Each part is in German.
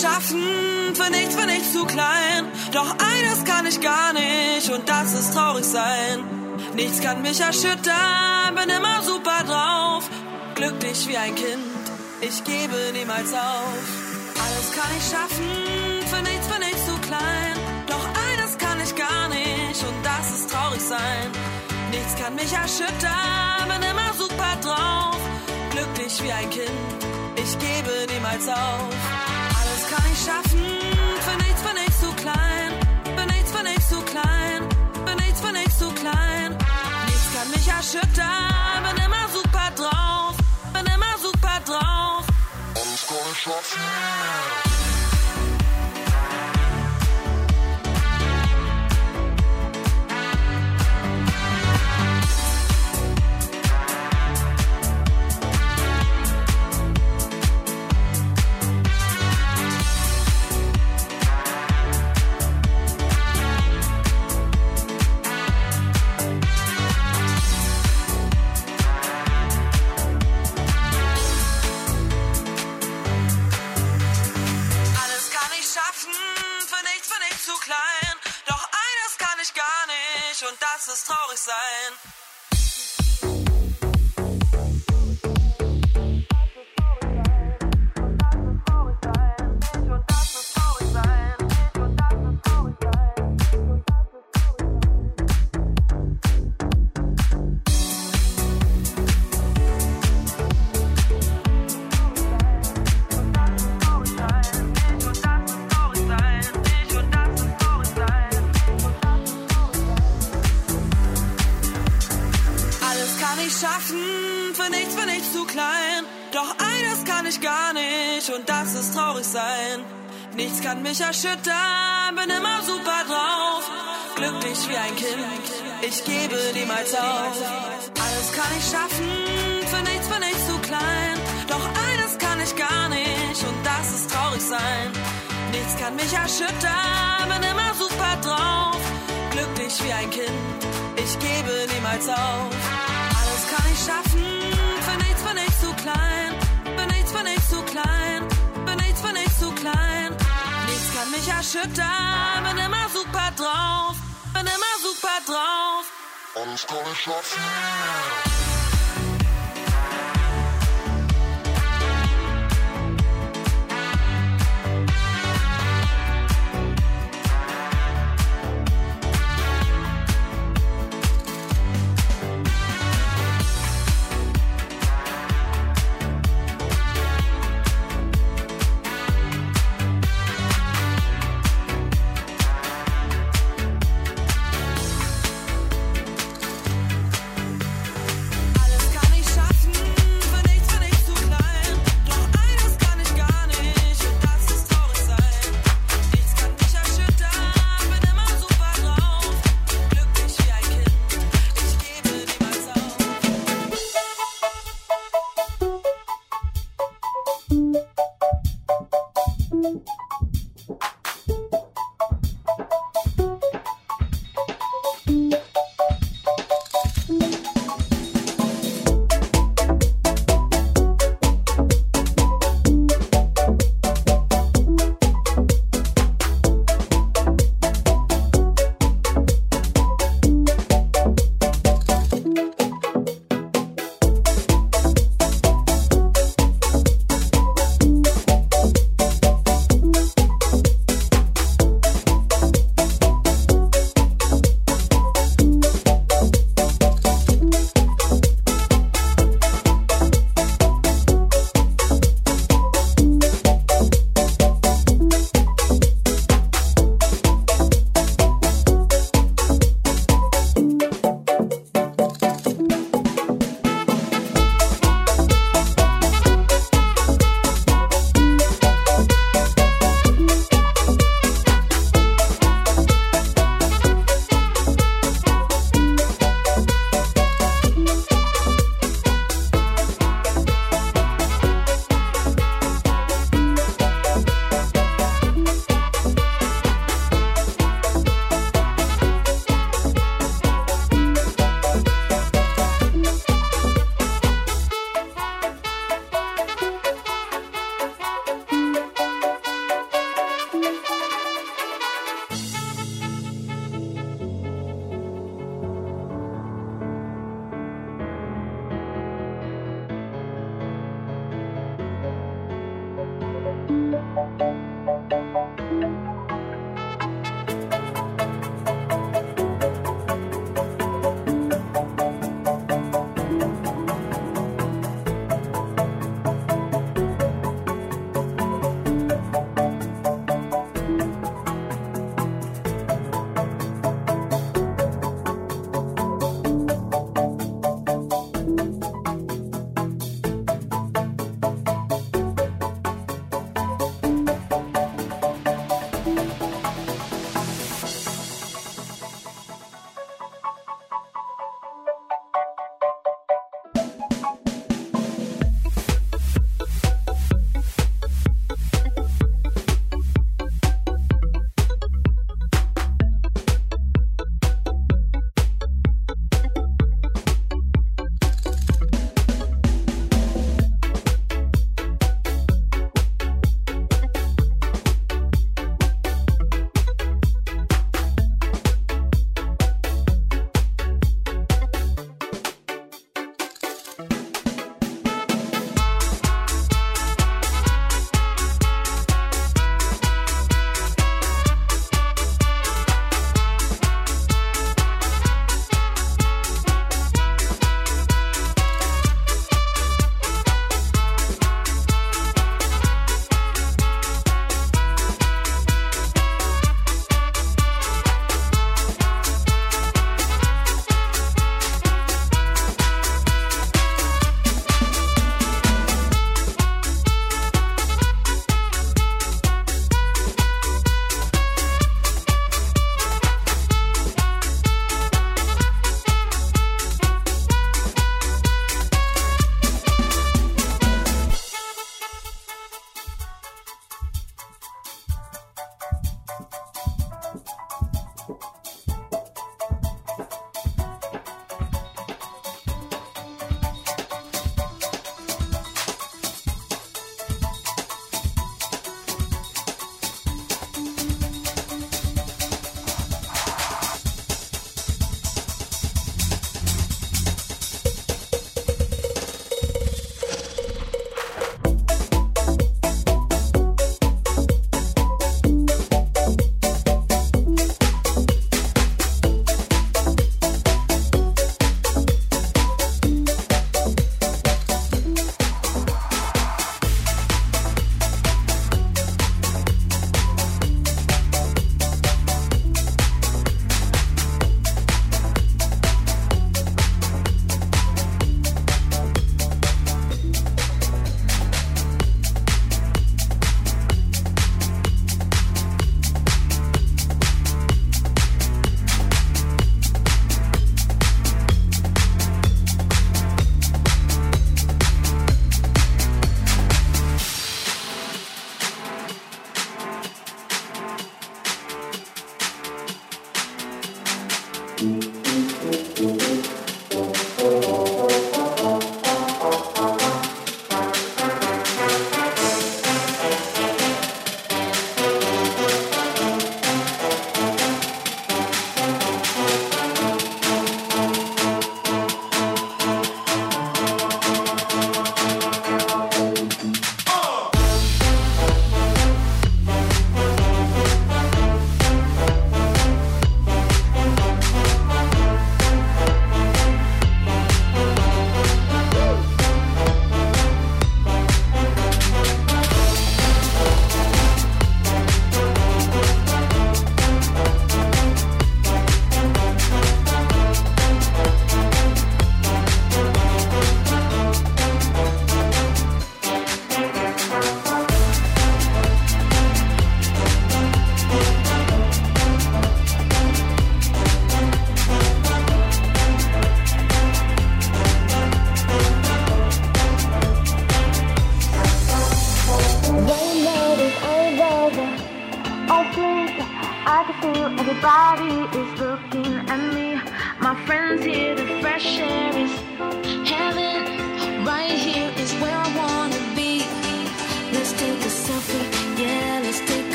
schaffen, für nichts bin ich zu klein. Doch eines kann ich gar nicht und das ist traurig sein. Nichts kann mich erschüttern, bin immer super drauf. Glücklich wie ein Kind, ich gebe niemals auf. Alles kann ich schaffen, für nichts bin ich zu klein. Doch eines kann ich gar nicht und das ist traurig sein. Nichts kann mich erschüttern, bin immer super drauf. Glücklich wie ein Kind, ich gebe niemals auf. shots now. Das ist traurig sein. Kann mich erschüttern, bin immer super drauf. Glücklich wie ein Kind, ich gebe niemals auf. Alles kann ich schaffen, für nichts bin ich zu klein. Doch eines kann ich gar nicht und das ist traurig sein. Nichts kann mich erschüttern, bin immer super drauf. Glücklich wie ein Kind, ich gebe niemals auf. Alles kann ich schaffen, erschüttern, bin immer super drauf. Bin immer super drauf. Alles kann ich schaffen.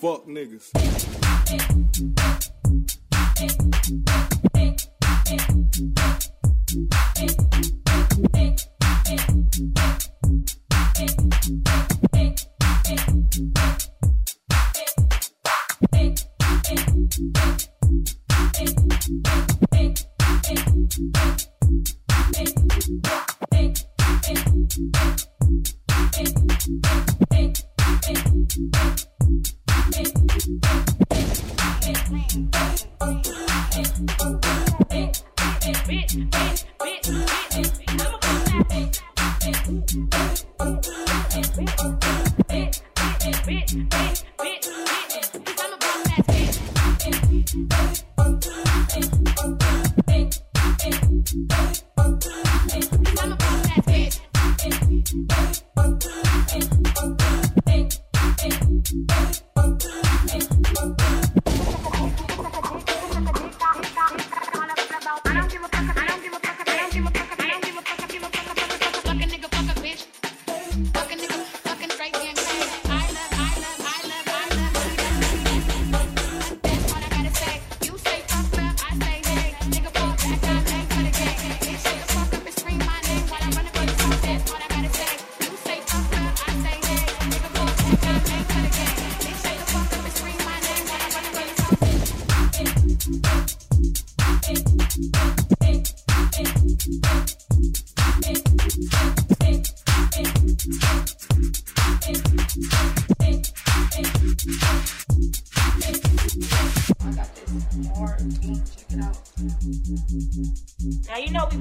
Fuck niggas.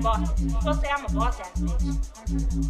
boss. Supposed to say I'm a boss ass bitch.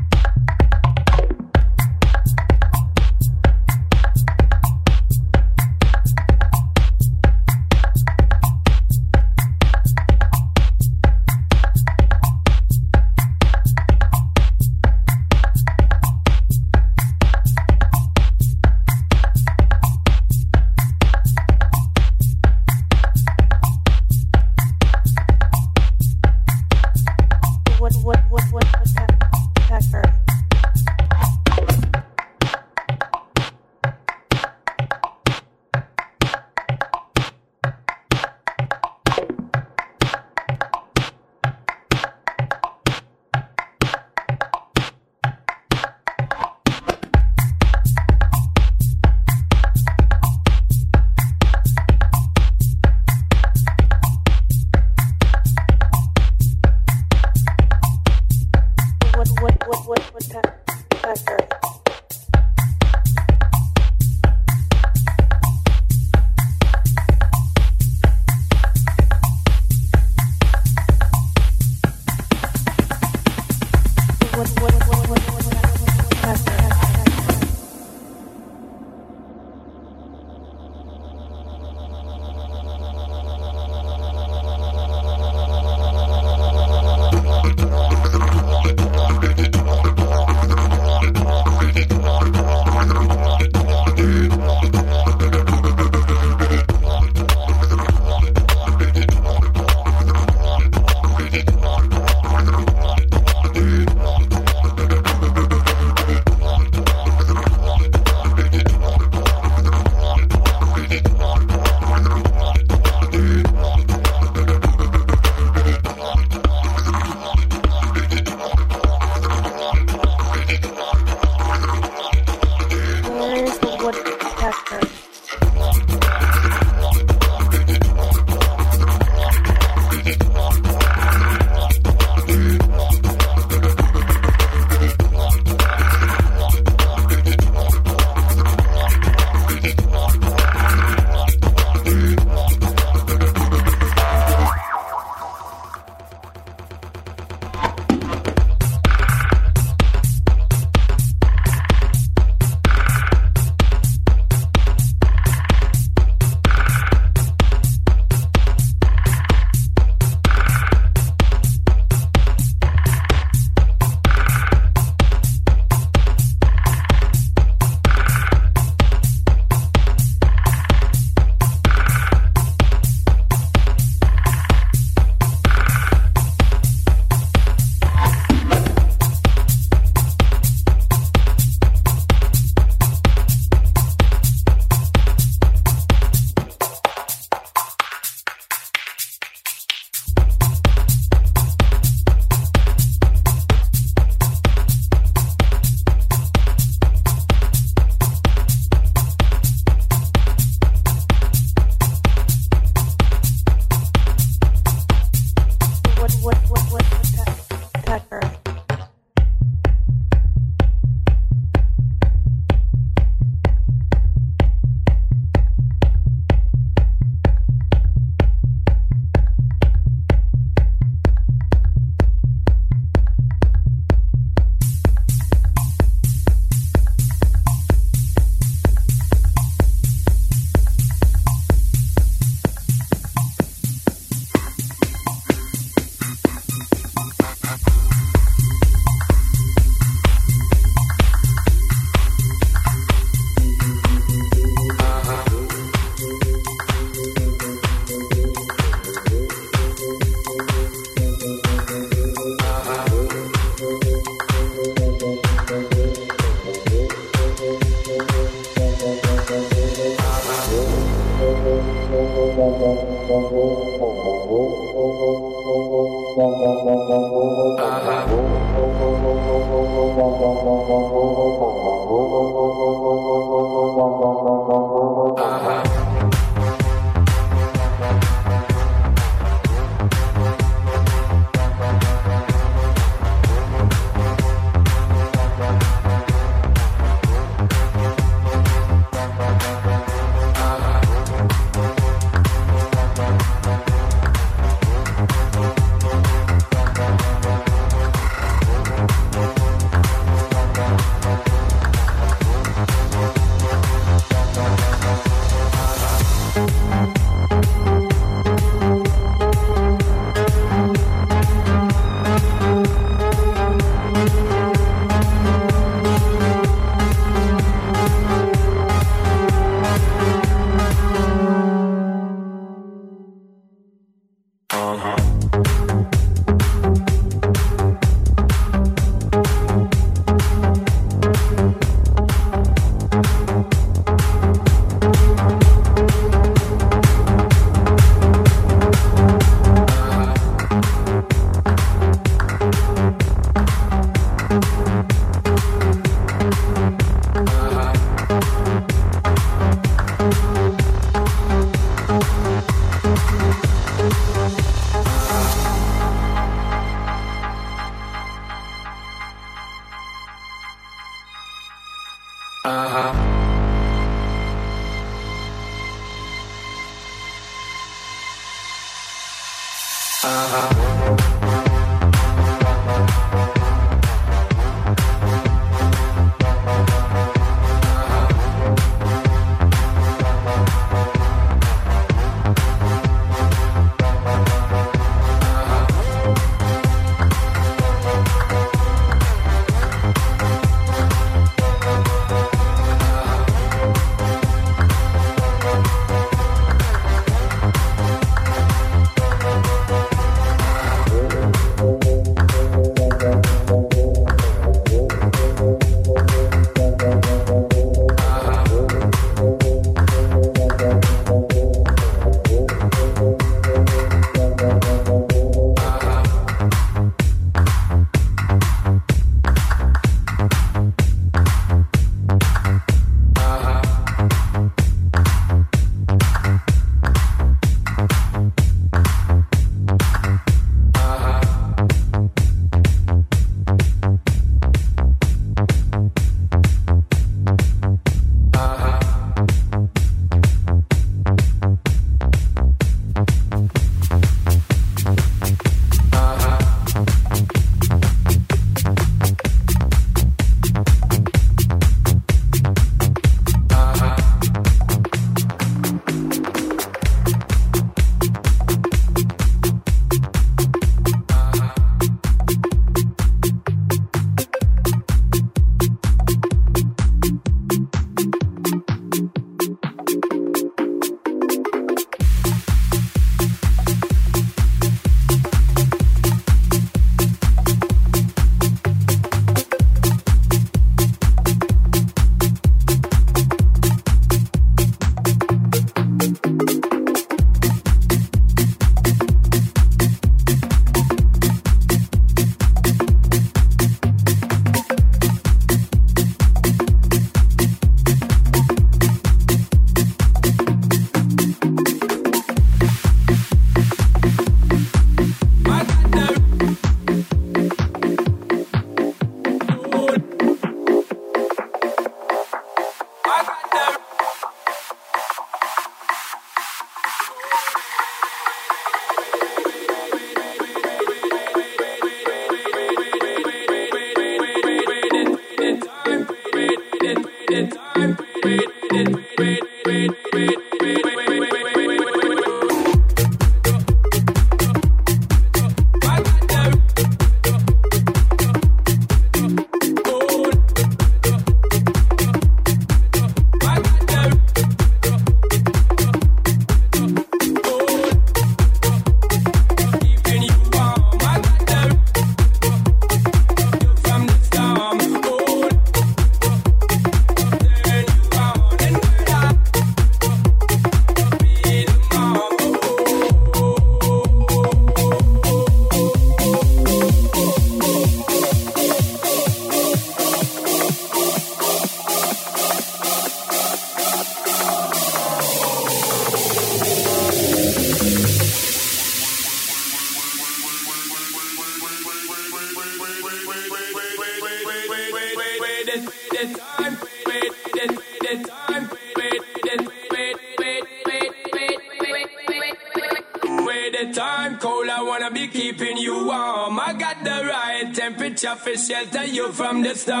Shelter tell you from the start.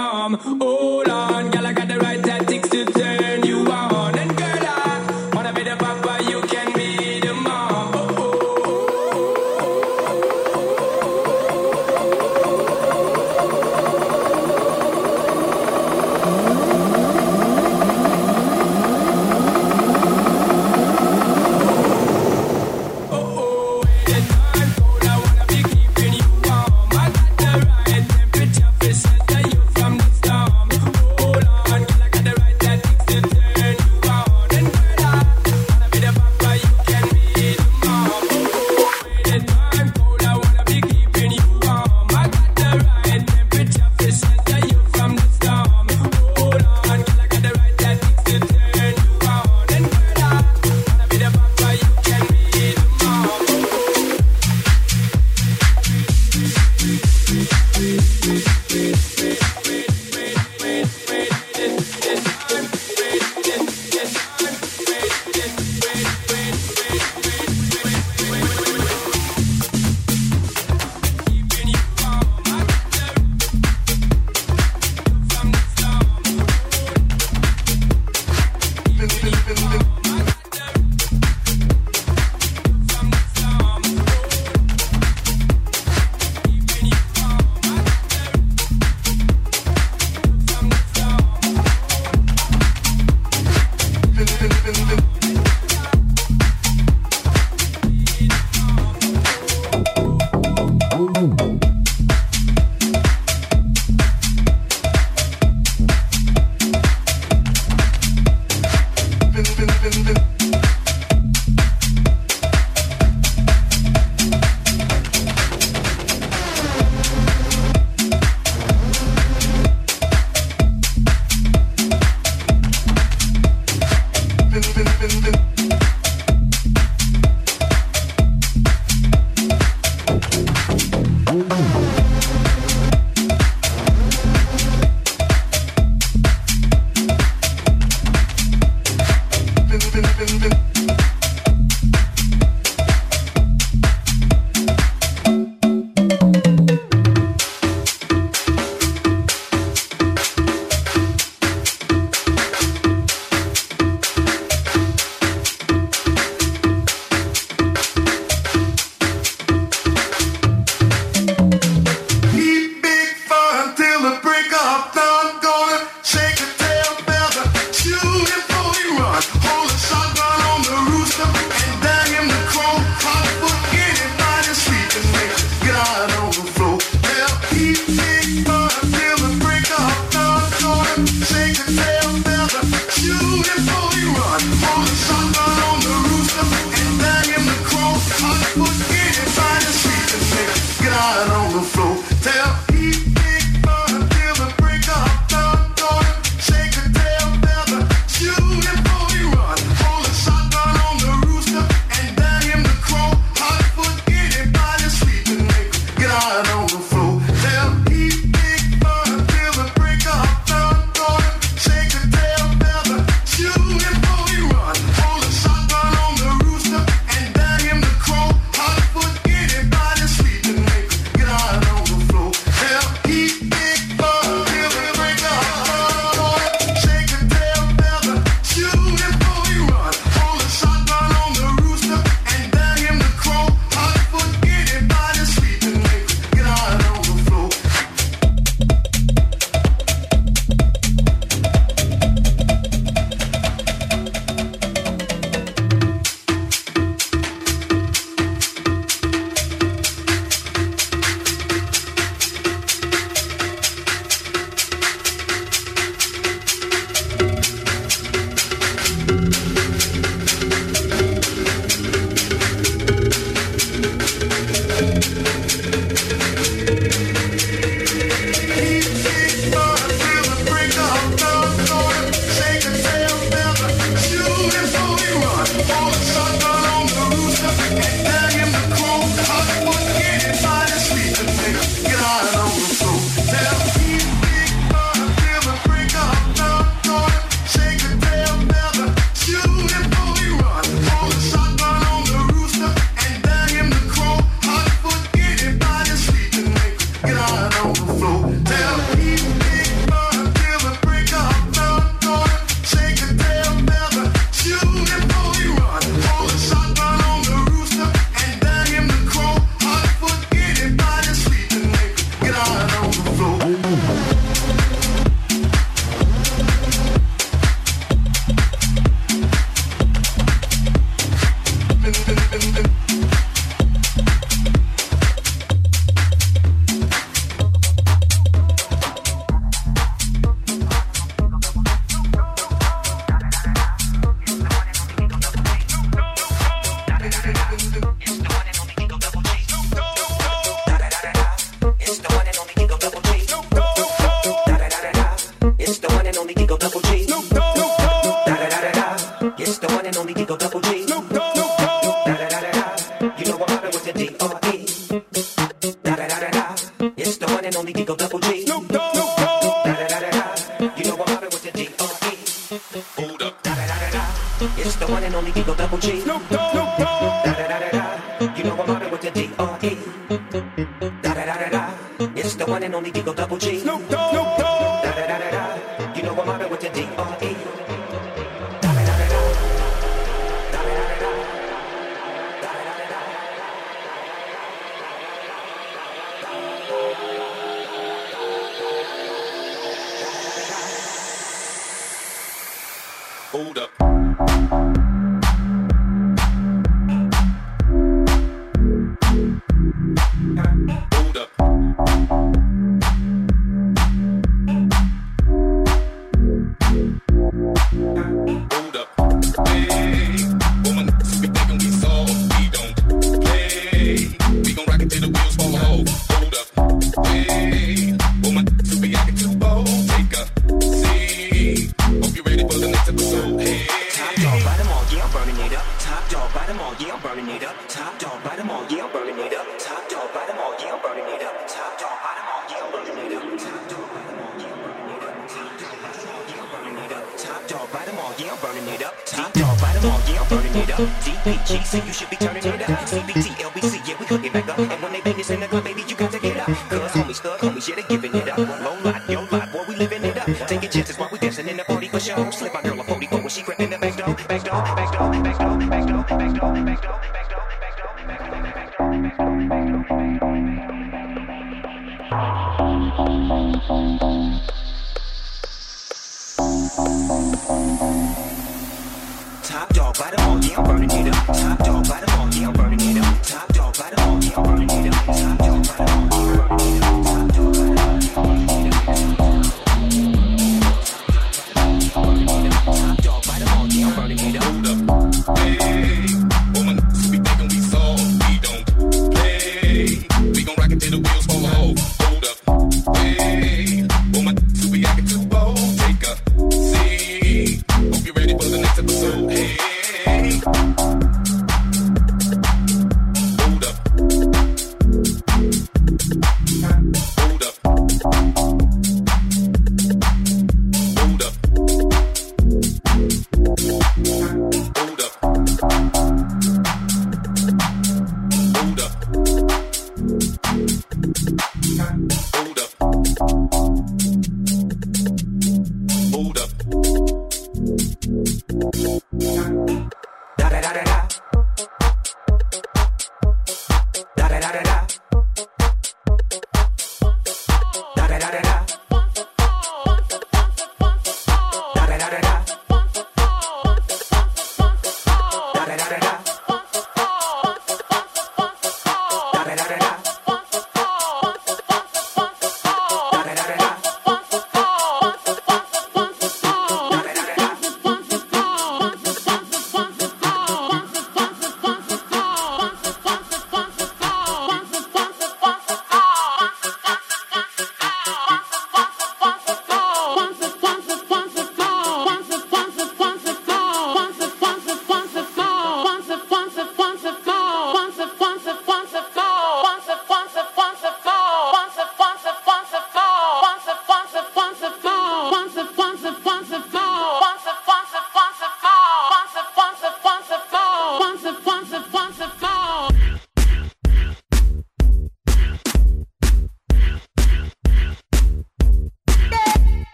back door, back door, back door.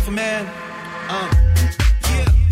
for man. Uh, yeah.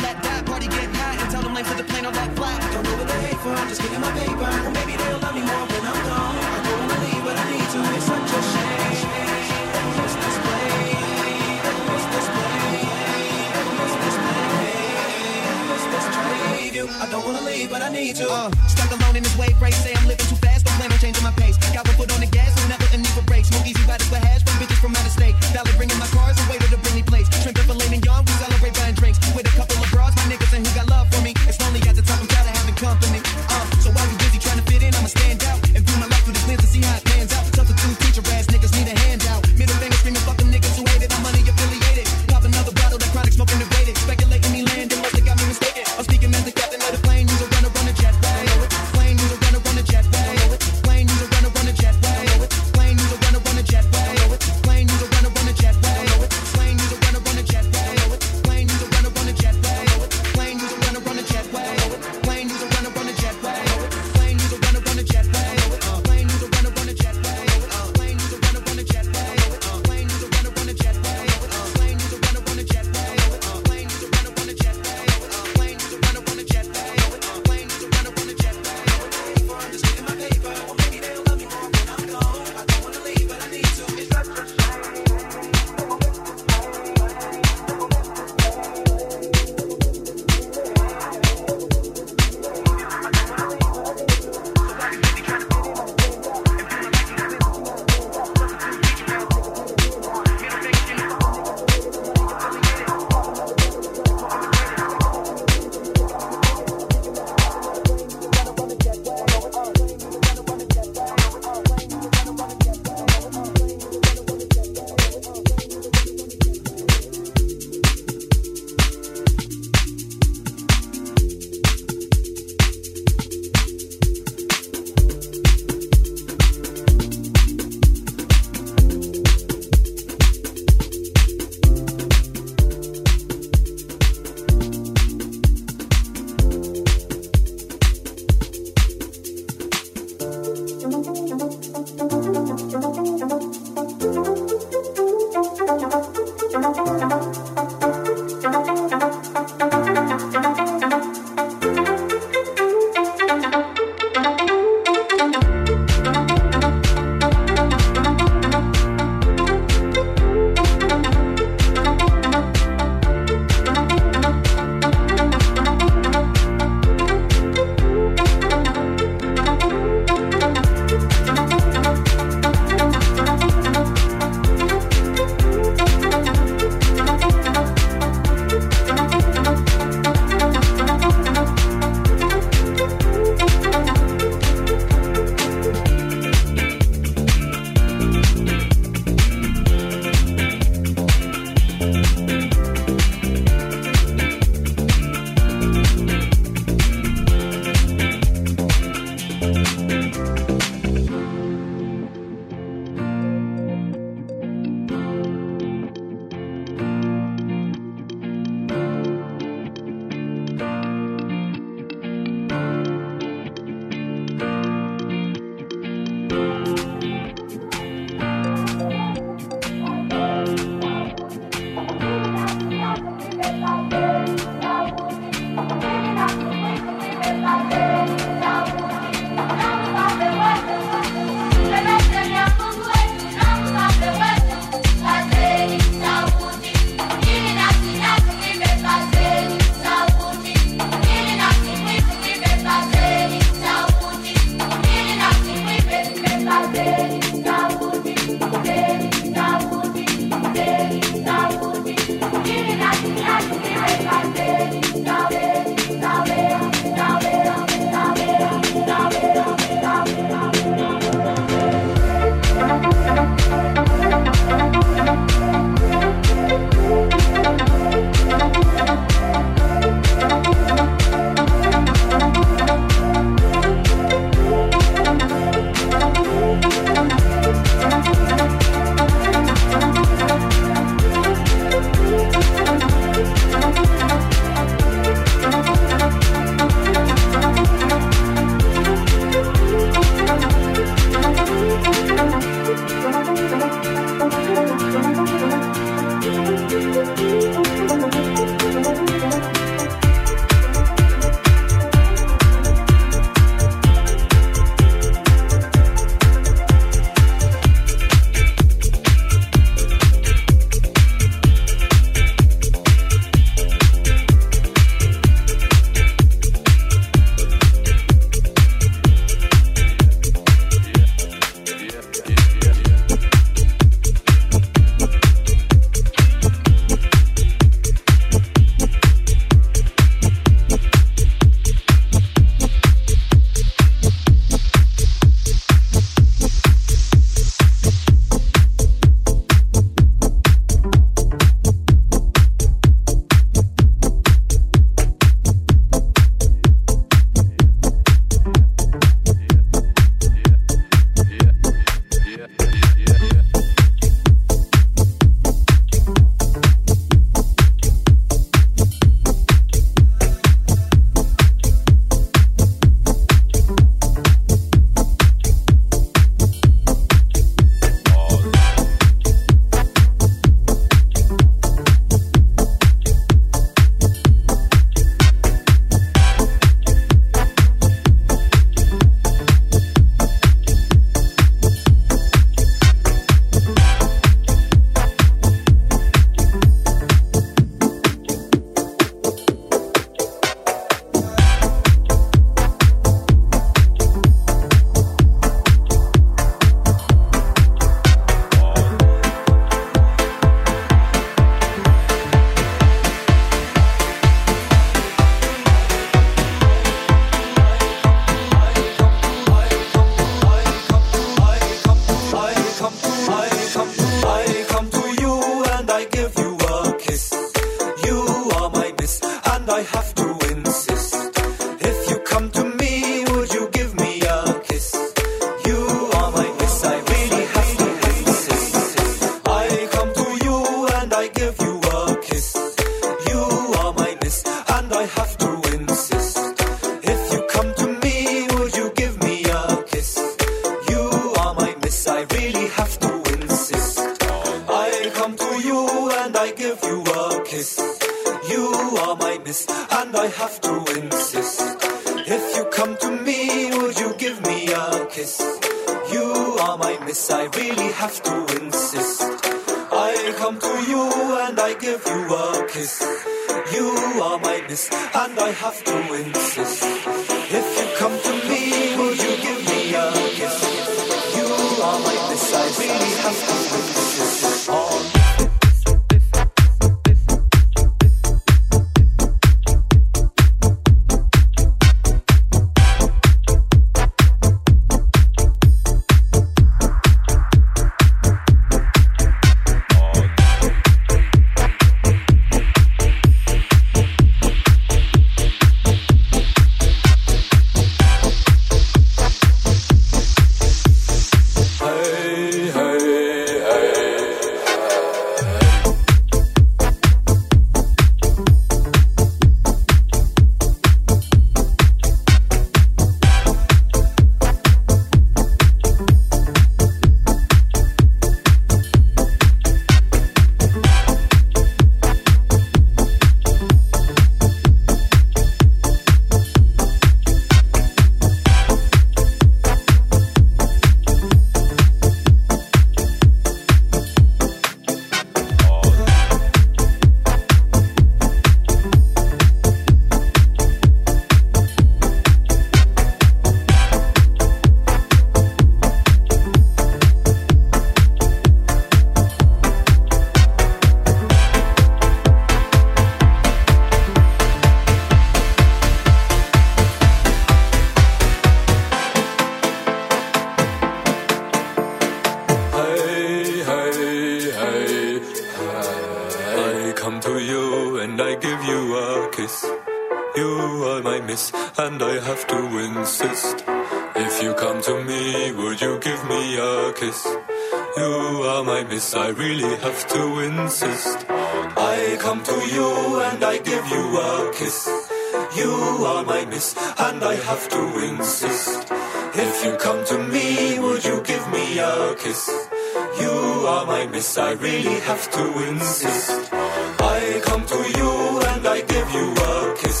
I really have to insist. I come to you and I give you a kiss.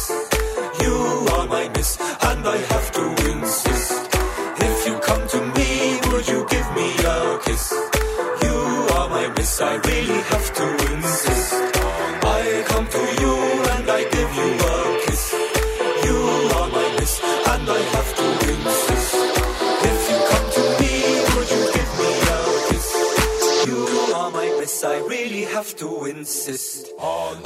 You are my miss and I have to insist. If you come to me, would you give me a kiss? You are my miss, I really have to have to insist on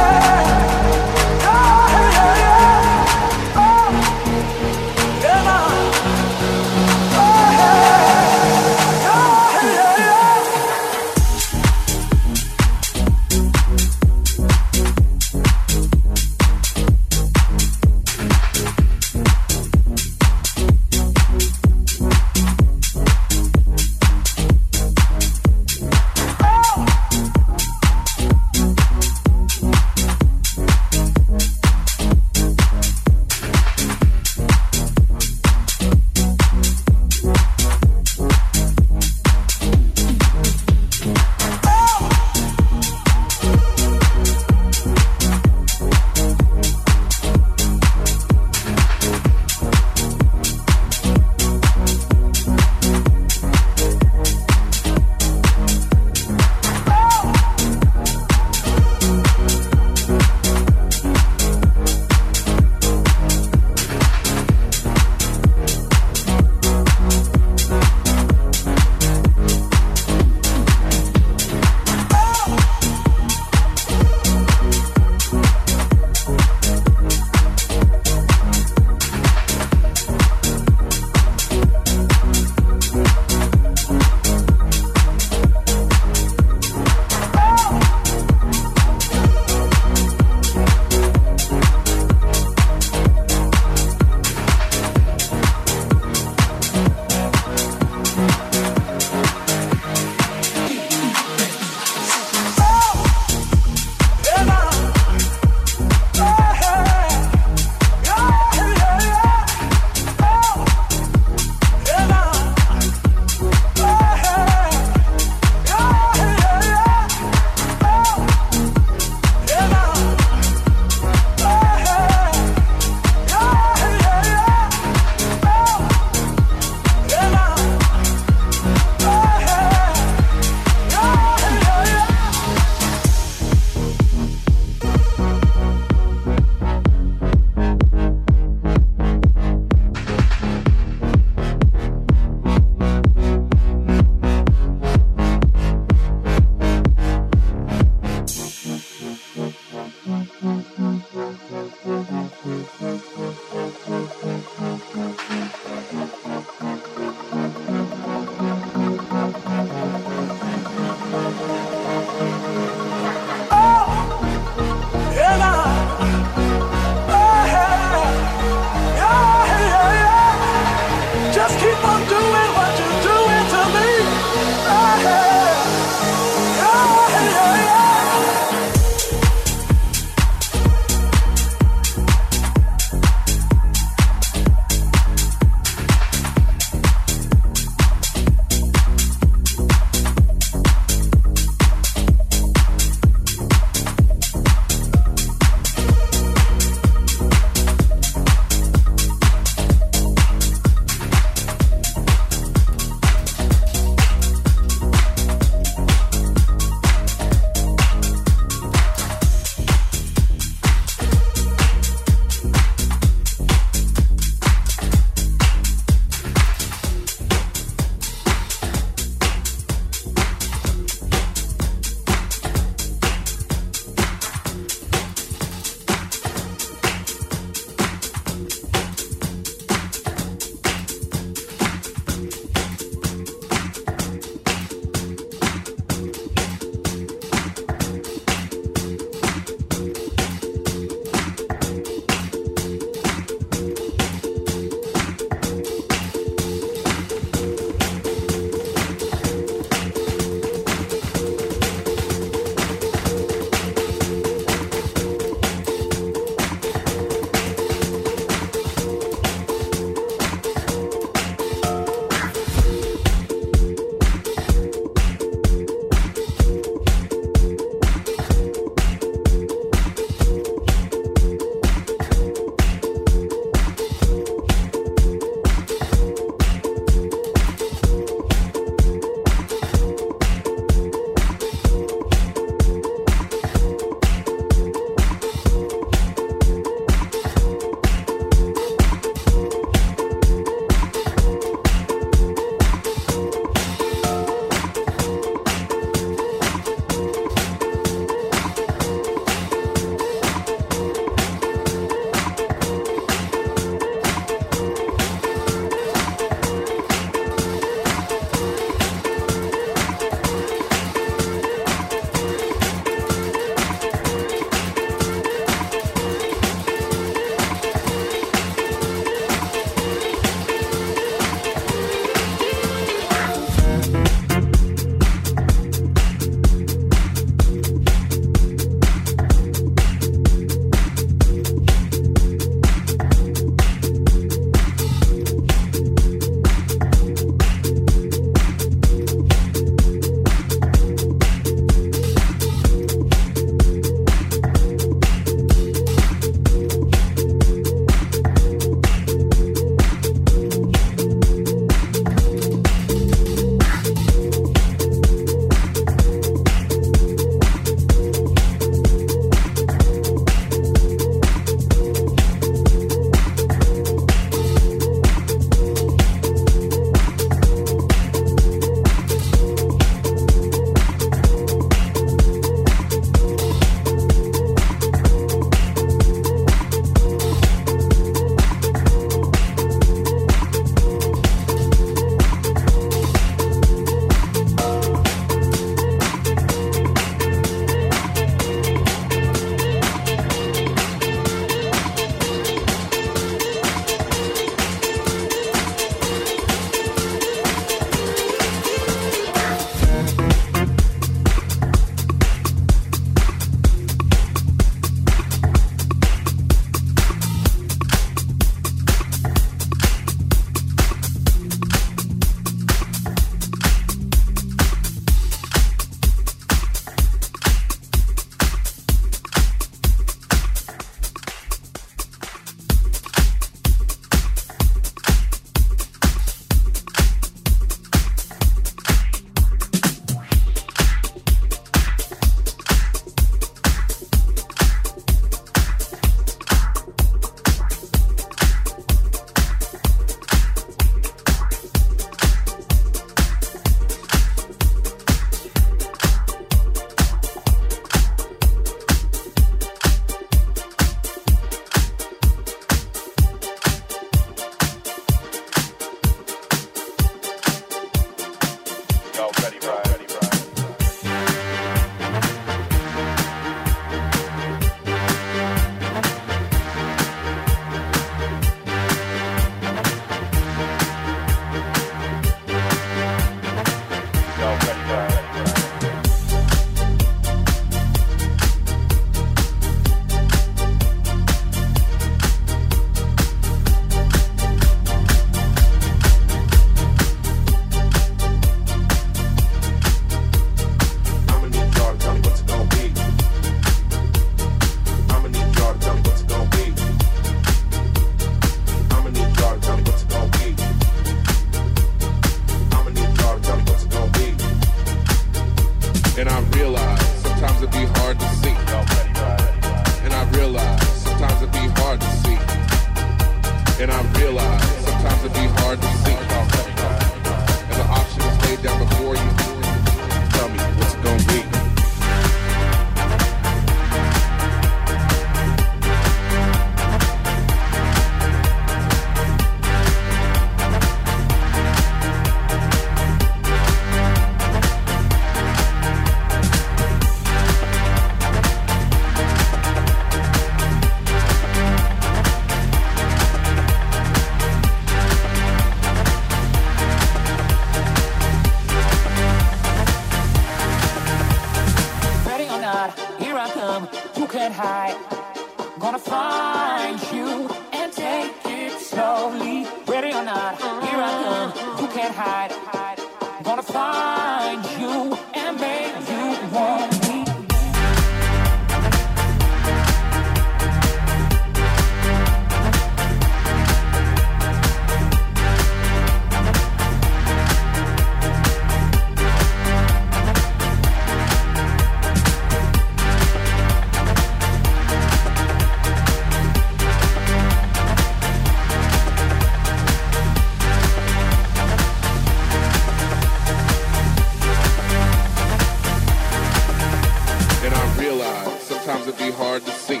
it be hard to see.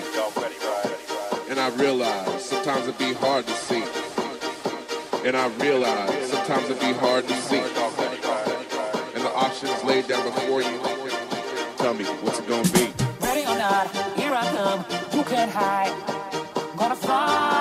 And I realize sometimes it be hard to see. And I realize sometimes it be hard to see. And the options laid down before you. Tell me, what's it gonna be? Ready or not, here I come. You can't hide. Gonna fly.